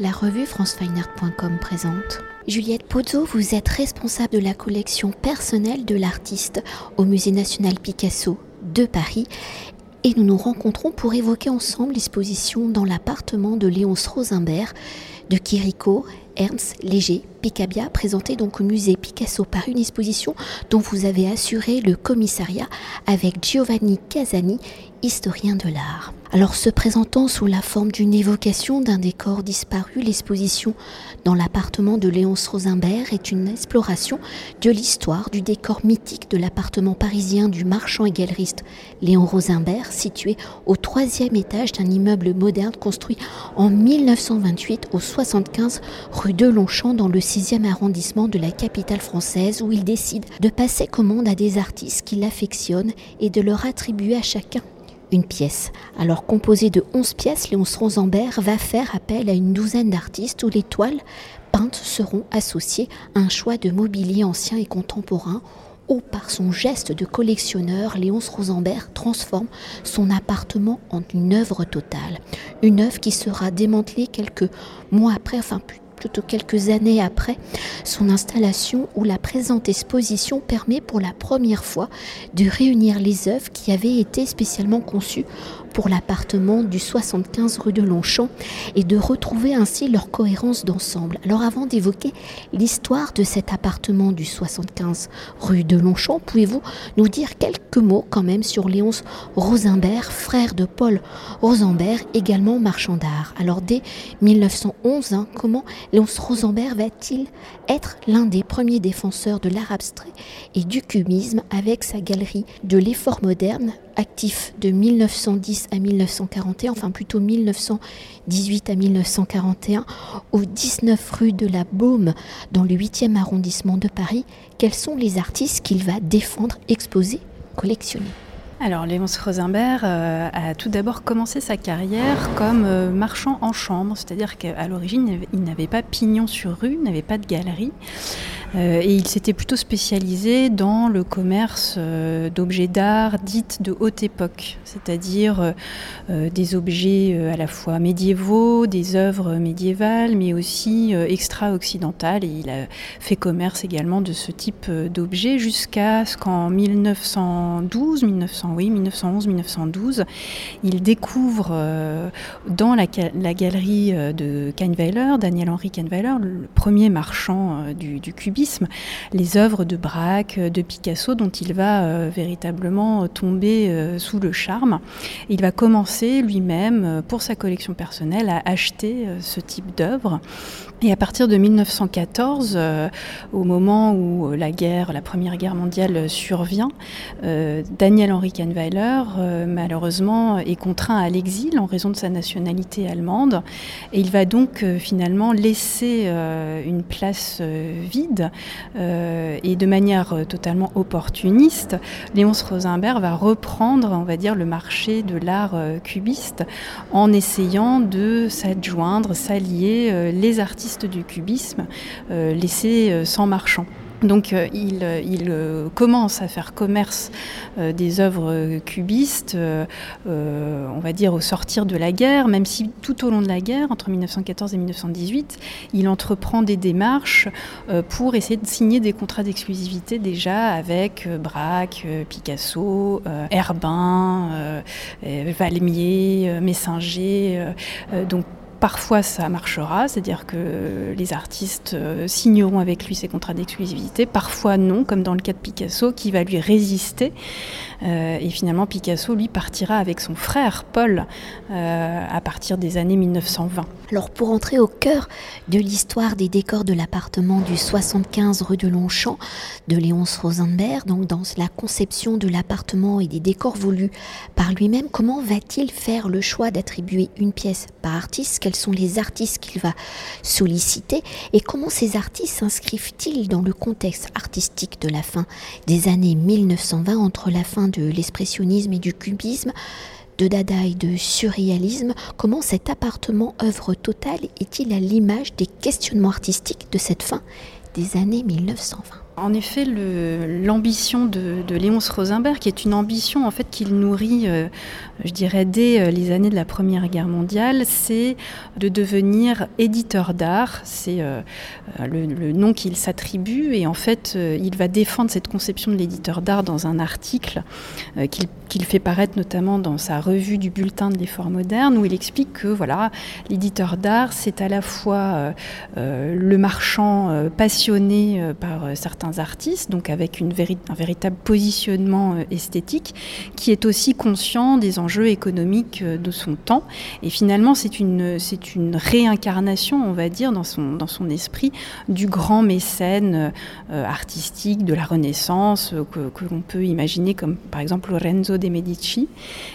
la revue francefineart.com présente. Juliette Pozzo, vous êtes responsable de la collection personnelle de l'artiste au Musée national Picasso de Paris et nous nous rencontrons pour évoquer ensemble l'exposition dans l'appartement de Léonce Rosenberg de Kiriko, Ernst, Léger, Picabia, présentée donc au musée Picasso par une exposition dont vous avez assuré le commissariat avec Giovanni Casani, historien de l'art. Alors se présentant sous la forme d'une évocation d'un décor disparu, l'exposition dans l'appartement de Léonce Rosenberg est une exploration de l'histoire du décor mythique de l'appartement parisien du marchand et galeriste Léon Rosenberg, situé au troisième étage d'un immeuble moderne construit en 1928 au 75 rue de Longchamp dans le 6e arrondissement de la capitale française où il décide de passer commande à des artistes qui l'affectionnent et de leur attribuer à chacun une pièce. Alors composée de 11 pièces, Léon Rosenberg va faire appel à une douzaine d'artistes où les toiles peintes seront associées à un choix de mobilier ancien et contemporain ou par son geste de collectionneur, Léonce Rosenberg transforme son appartement en une œuvre totale. Une œuvre qui sera démantelée quelques mois après, enfin plutôt quelques années après son installation où la présente exposition permet pour la première fois de réunir les œuvres qui avaient été spécialement conçues pour l'appartement du 75 rue de Longchamp et de retrouver ainsi leur cohérence d'ensemble. Alors avant d'évoquer l'histoire de cet appartement du 75 rue de Longchamp, pouvez-vous nous dire quelques mots quand même sur Léonce Rosenberg, frère de Paul Rosenberg, également marchand d'art? Alors dès 1911, hein, comment Léonce Rosenberg va-t-il être l'un des premiers défenseurs de l'art abstrait et du cubisme avec sa galerie de l'effort moderne actif de 1910 à 1941, enfin plutôt 1918 à 1941, au 19 rue de la Baume, dans le 8e arrondissement de Paris, quels sont les artistes qu'il va défendre, exposer, collectionner? Alors, Léonce Rosenberg euh, a tout d'abord commencé sa carrière comme euh, marchand en chambre, c'est-à-dire qu'à l'origine, il n'avait pas pignon sur rue, n'avait pas de galerie. Euh, et il s'était plutôt spécialisé dans le commerce euh, d'objets d'art dites de haute époque, c'est-à-dire euh, des objets à la fois médiévaux, des œuvres médiévales, mais aussi extra-occidentales. Et il a fait commerce également de ce type d'objets jusqu'à ce qu'en 1912, 1900, oui, 1911, 1912, il découvre dans la, la, galerie de Kahnweiler, Daniel-Henri Kahnweiler, le premier marchand du, du cubisme, les œuvres de Braque, de Picasso, dont il va euh, véritablement tomber euh, sous le charme. Il va commencer lui-même, euh, pour sa collection personnelle, à acheter ce type d'œuvres. Et à partir de 1914, au moment où la guerre, la première guerre mondiale survient, Daniel Henri Kahnweiler, malheureusement, est contraint à l'exil en raison de sa nationalité allemande. Et il va donc finalement laisser une place vide euh, et de manière euh, totalement opportuniste, Léonce Rosenberg va reprendre, on va le marché de l'art euh, cubiste en essayant de s'adjoindre, s'allier les artistes du cubisme laissés sans marchand. Donc euh, il, euh, euh, commence à faire commerce des œuvres cubistes, on va dire au sortir de la guerre, même si tout au long de la guerre, entre 1914 et 1918, il entreprend des démarches pour essayer de signer des contrats d'exclusivité déjà avec Braque, Picasso, Herbin, Valmier, Messinger. donc Parfois, ça marchera, c'est-à-dire que les artistes euh, signeront avec lui ses contrats d'exclusivité. Parfois, non, comme dans le cas de Picasso, qui va lui résister. Euh, et finalement, Picasso, lui, partira avec son frère, Paul, euh, à partir des années 1920. Alors, pour entrer au cœur de l'histoire des décors de l'appartement du 75 rue de Longchamp de Léonce Rosenberg, donc dans la conception de l'appartement et des décors voulus par lui-même, comment va-t-il faire le choix d'attribuer une pièce par artiste? Quels sont les artistes qu'il va solliciter? Et comment ces artistes s'inscrivent-ils dans le contexte artistique de la fin des années 1920 entre la fin de l'expressionnisme et du cubisme de Dada et de surréalisme, comment cet appartement œuvre totale est-il à l'image des questionnements artistiques de cette fin des années 1920 En effet, l'ambition de, Léonce Rosenberg, qui est une ambition en fait qu'il nourrit, euh, je dirais, dès euh, les années de la Première Guerre mondiale, c'est de devenir éditeur d'art. C'est euh, le, nom qu'il s'attribue et en fait, il va défendre cette conception de l'éditeur d'art dans un article qu'il fait paraître notamment dans sa revue du bulletin de l'effort moderne, où il explique que voilà, l'éditeur d'art, c'est à la fois le marchand passionné par certains artistes, donc avec une un véritable positionnement euh, esthétique, qui est aussi conscient des enjeux économiques euh, de son temps. Et finalement, c'est une, c'est une réincarnation, on va dire, dans son, dans son esprit, du grand mécène euh, artistique de la Renaissance, que, que l'on peut imaginer comme par exemple Lorenzo de Medici.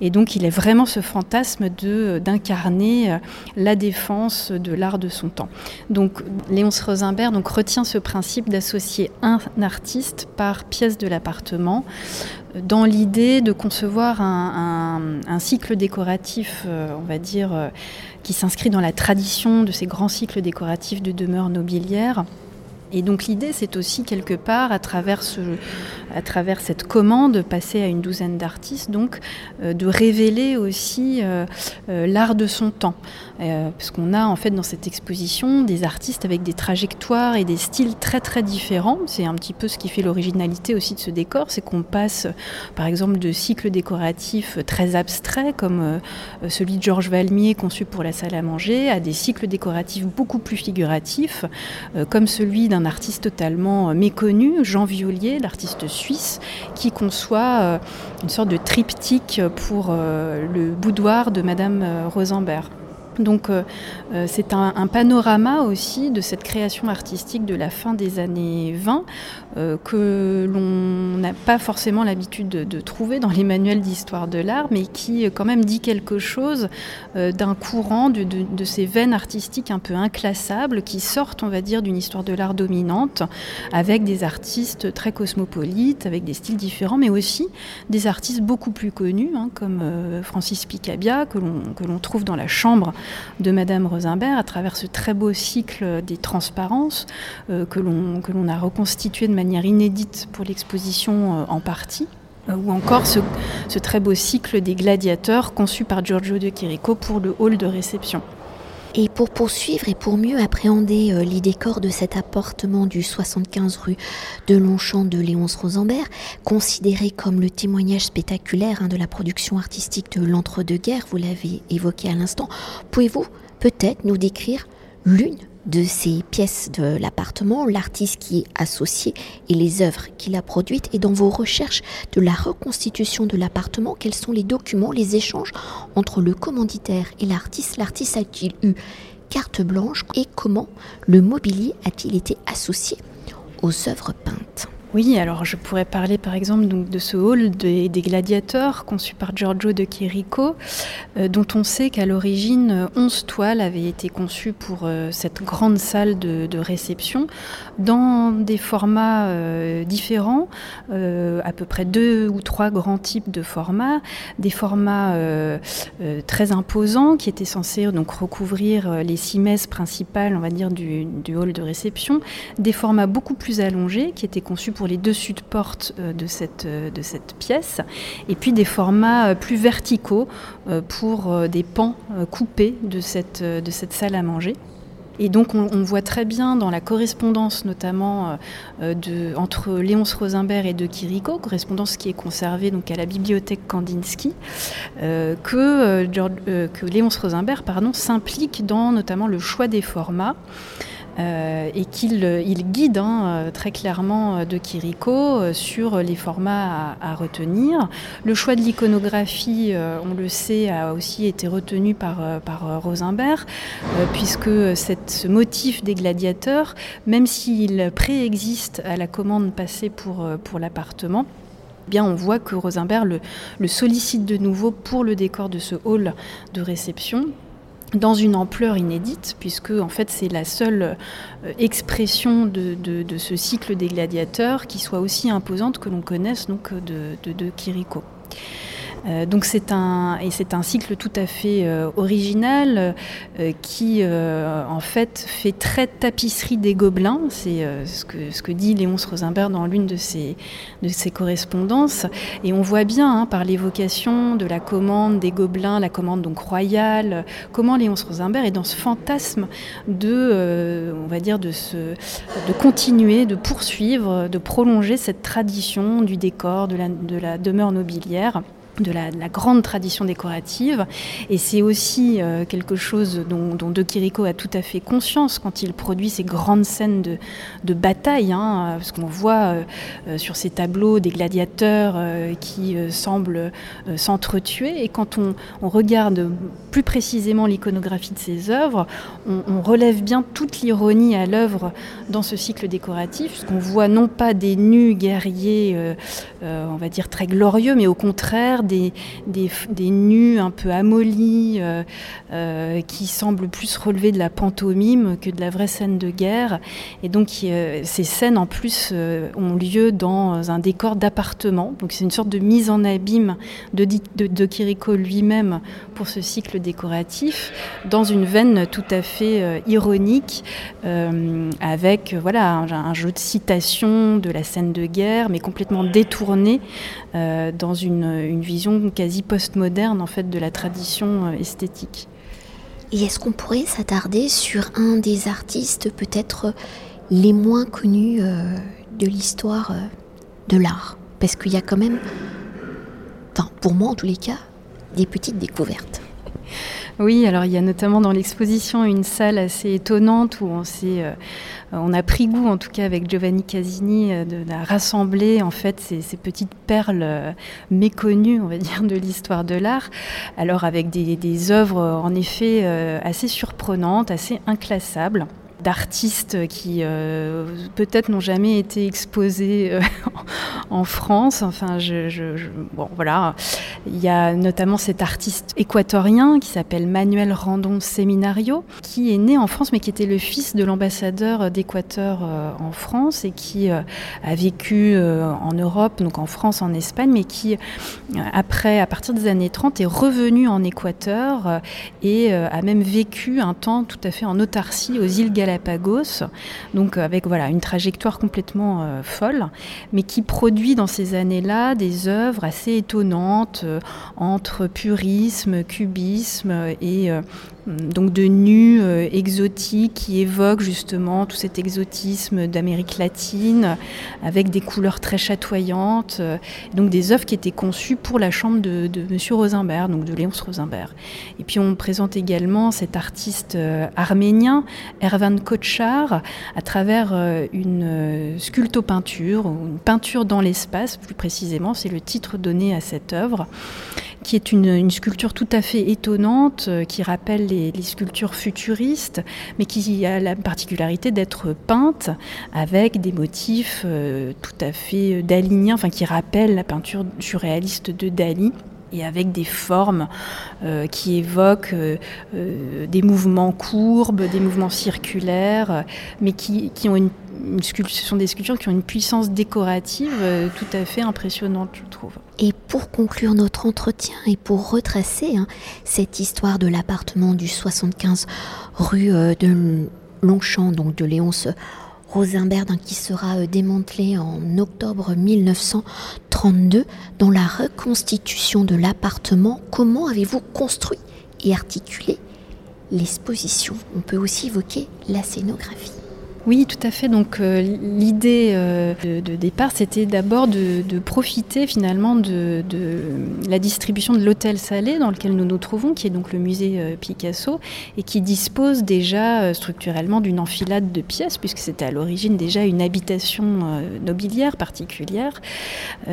Et donc, il est vraiment ce fantasme de, d'incarner la défense de l'art de son temps. Donc, Léonce Rosenberg donc, retient ce principe d'associer un artiste par pièce de l'appartement, dans l'idée de concevoir un, cycle décoratif, euh, on va dire, euh, qui s'inscrit dans la tradition de ces grands cycles décoratifs de demeures nobilières. Et donc l'idée, c'est aussi quelque part, à travers, ce, à travers cette commande passée à une douzaine d'artistes, donc euh, de révéler aussi l'art de son temps. Euh, parce qu'on a en fait dans cette exposition des artistes avec des trajectoires et des styles très très différents. C'est un petit peu ce qui fait l'originalité aussi de ce décor, c'est qu'on passe par exemple de cycles décoratifs très abstraits comme euh, celui de Georges Valmier conçu pour la salle à manger, à des cycles décoratifs beaucoup plus figuratifs, euh, comme celui d'un artiste totalement méconnu, Jean Violier, l'artiste suisse, qui conçoit une sorte de triptyque pour le boudoir de Madame Rosenberg. Donc euh, euh, c'est un, panorama aussi de cette création artistique de la fin des années 20 euh, que l'on n'a pas forcément l'habitude de, trouver dans les manuels d'histoire de l'art, mais qui quand même dit quelque chose d'un courant, de, ces veines artistiques un peu inclassables qui sortent, on va dire, d'une histoire de l'art dominante, avec des artistes très cosmopolites, avec des styles différents, mais aussi des artistes beaucoup plus connus, hein, comme Francis Picabia, que l'on trouve dans la chambre de Madame Rosenberg à travers ce très beau cycle des transparences euh, que l'on a reconstitué de manière inédite pour l'exposition euh, en partie euh, ou encore ce, ce, très beau cycle des gladiateurs conçu par Giorgio de Chirico pour le hall de réception. Et pour poursuivre et pour mieux appréhender euh, les décors de cet appartement du 75 rue de Longchamp de Léonce Rosenberg, considéré comme le témoignage spectaculaire hein, de la production artistique de l'entre-deux-guerres, vous l'avez évoqué à l'instant, pouvez-vous peut-être nous décrire l'une de ces pièces de l'appartement, l'artiste qui est associé et les œuvres qu'il a produites. Et dans vos recherches de la reconstitution de l'appartement, quels sont les documents, les échanges entre le commanditaire et l'artiste? L'artiste a-t-il eu carte blanche? Et comment le mobilier a-t-il été associé aux œuvres peintes? Oui, alors je pourrais parler par exemple de ce hall des, gladiateurs conçu par Giorgio de Chirico, euh, dont on sait qu'à l'origine 11 toiles avaient été conçues pour euh, cette grande salle de, réception dans des formats euh, différents, à peu près deux ou trois grands types de formats, des formats très imposants qui étaient censés donc recouvrir les six messes principales, on va dire, du, hall de réception, des formats beaucoup plus allongés qui étaient conçus pour les dessus de porte euh, de cette, euh, pièce, et puis des formats euh, plus verticaux pour des pans coupés de cette salle à manger. Et donc on, voit très bien dans la correspondance notamment de, entre Léonce Rosenberg et de Chirico, correspondance qui est conservée donc à la bibliothèque Kandinsky, que, que Léonce Rosenberg s'implique dans notamment le choix des formats. Euh, et qu'il il guide hein, euh, très clairement euh, de Kiriko sur les formats à, retenir. Le choix de l'iconographie, on le sait, a aussi été retenu par, par Rosenberg, puisque ce motif des gladiateurs, même s'il préexiste à la commande passée pour, l'appartement, eh bien on voit que Rosenberg le, sollicite de nouveau pour le décor de ce hall de réception dans une ampleur inédite, puisque en fait c'est la seule euh, expression de, ce cycle des gladiateurs qui soit aussi imposante que l'on connaisse donc de, de, Kiriko. Donc c'est un, et c'est un cycle tout à fait original qui en fait fait très tapisserie des gobelins. C'est ce, que, ce que dit Léonce Rosenberg dans l'une de ses, de ses correspondances. Et on voit bien hein, par l'évocation de la commande des gobelins, la commande donc royale, comment Léonce Rosenberg est dans ce fantasme de, on va dire, de, ce, de continuer, de poursuivre, de prolonger cette tradition du décor, de la, de la demeure nobiliaire de la, grande tradition décorative. Et c'est aussi euh, quelque chose dont, De Chirico a tout à fait conscience quand il produit ces grandes scènes de, bataille, hein, parce qu'on voit euh, euh, sur ces tableaux des gladiateurs qui semblent s'entretuer. Et quand on, regarde plus précisément l'iconographie de ces œuvres, on, relève bien toute l'ironie à l'œuvre dans ce cycle décoratif, puisqu'on voit non pas des nus guerriers, on va dire très glorieux, mais au contraire des, des, nus un peu amollis euh, euh, qui semblent plus relever de la pantomime que de la vraie scène de guerre. Et donc euh, ces scènes en plus ont lieu dans un décor d'appartement. Donc c'est une sorte de mise en abîme de, de, de Kiriko lui-même pour ce cycle décoratif dans une veine tout à fait ironique avec voilà un, jeu de citation de la scène de guerre mais complètement détourné dans une, une quasi postmoderne en fait de la tradition euh, esthétique. Et est-ce qu'on pourrait s'attarder sur un des artistes peut-être les moins connus euh, de l'histoire euh, de l'art? Parce qu'il y a quand même, enfin pour moi en tous les cas, des petites découvertes. Oui, alors il y a notamment dans l'exposition une salle assez étonnante où on s'est, euh, on a pris goût, en tout cas avec Giovanni Casini, euh, de, rassembler en fait ces, petites perles euh, méconnues, on va dire, de l'histoire de l'art. Alors avec des, des œuvres en effet assez surprenantes, assez inclassables d'artistes qui euh, peut-être n'ont jamais été exposés euh, en France. Enfin, bon, voilà. Il y a notamment cet artiste équatorien qui s'appelle Manuel Randon Seminario, qui est né en France, mais qui était le fils de l'ambassadeur d'Équateur euh, en France et qui a vécu en Europe, donc en France, en Espagne, mais qui, après, à partir des années 30, est revenu en Équateur et a même vécu un temps tout à fait en autarcie aux îles Galapagos Donc avec voilà une trajectoire complètement euh, folle, mais qui produit dans ces années-là des œuvres assez étonnantes euh, entre purisme, cubisme et euh, donc de nus euh, exotiques qui évoquent justement tout cet exotisme d'Amérique latine avec des couleurs très chatoyantes, euh, donc des œuvres qui étaient conçues pour la chambre de, de Monsieur Rosenberg, donc de Léonce Rosenberg. Et puis on présente également cet artiste euh, arménien, Ervan Kochar, à travers une sculptopeinture, une peinture dans l'espace plus précisément, c'est le titre donné à cette œuvre qui est une, sculpture tout à fait étonnante, euh, qui rappelle les, sculptures futuristes, mais qui a la particularité d'être peinte avec des motifs euh, tout à fait daliniens, enfin qui rappellent la peinture surréaliste de Dali et avec des formes euh, qui évoquent des mouvements courbes, des mouvements circulaires, mais qui, qui ont une ce sont des sculptures qui ont une puissance décorative euh, tout à fait impressionnante, je trouve. Et pour conclure notre entretien et pour retracer hein, cette histoire de l'appartement du 75 rue euh, de Longchamp, donc de Léonce Rosenberg, hein, qui sera euh, démantelé en octobre 1932, dans la reconstitution de l'appartement, comment avez-vous construit et articulé l'exposition? On peut aussi évoquer la scénographie. Oui, tout à fait. Donc euh, l'idée euh, de, départ, c'était d'abord de, profiter finalement de, la distribution de l'hôtel Salé dans lequel nous nous trouvons, qui est donc le musée euh, Picasso, et qui dispose déjà structurellement d'une enfilade de pièces, puisque c'était à l'origine déjà une habitation nobiliaire particulière.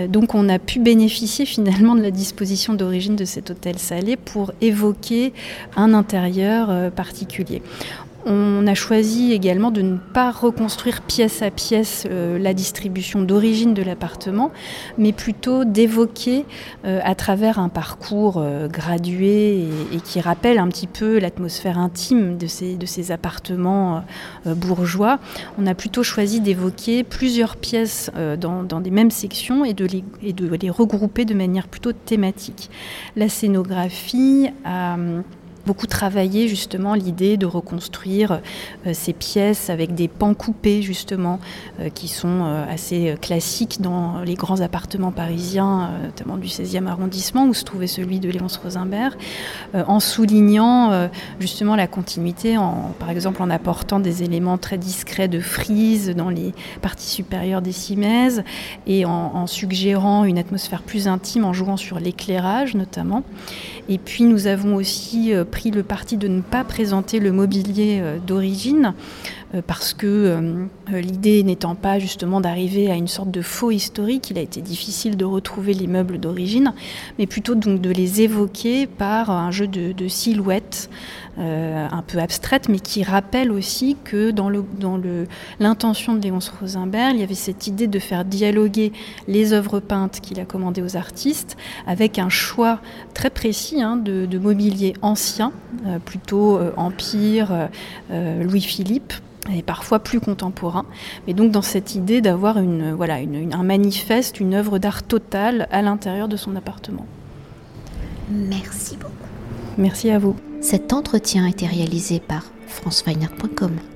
donc on a pu bénéficier finalement de la disposition d'origine de cet hôtel Salé pour évoquer un intérieur particulier On a choisi également de ne pas reconstruire pièce à pièce euh, la distribution d'origine de l'appartement, mais plutôt d'évoquer euh, à travers un parcours euh, gradué et, qui rappelle un petit peu l'atmosphère intime de ces, appartements bourgeois. On a plutôt choisi d'évoquer plusieurs pièces dans, des mêmes sections et de, les, et de les regrouper de manière plutôt thématique. La scénographie a beaucoup travaillé justement l'idée de reconstruire euh, ces pièces avec des pans coupés justement euh, qui sont euh, assez classiques dans les grands appartements parisiens, notamment du 16e arrondissement où se trouvait celui de Léonce Rosenberg, en soulignant justement la continuité, en, par exemple en apportant des éléments très discrets de frise dans les parties supérieures des cimaises et en, en suggérant une atmosphère plus intime en jouant sur l'éclairage notamment. Et puis nous avons aussi pris le parti de ne pas présenter le mobilier euh, d'origine euh, parce que euh, l'idée n'étant pas justement d'arriver à une sorte de faux historique, il a été difficile de retrouver les meubles d'origine, mais plutôt donc de les évoquer par un jeu de, silhouettes un peu abstraites, mais qui rappelle aussi que dans, le, dans le, l'intention de Léonce Rosenberg, il y avait cette idée de faire dialoguer les œuvres peintes qu'il a commandées aux artistes avec un choix très précis hein, de, de mobilier ancien euh, plutôt euh, Empire, euh, Louis-Philippe et parfois plus contemporain. Mais donc dans cette idée d'avoir une, voilà, un manifeste, une œuvre d'art totale à l'intérieur de son appartement. Merci beaucoup. Merci à vous. Cet entretien a été réalisé par franceweiner.com.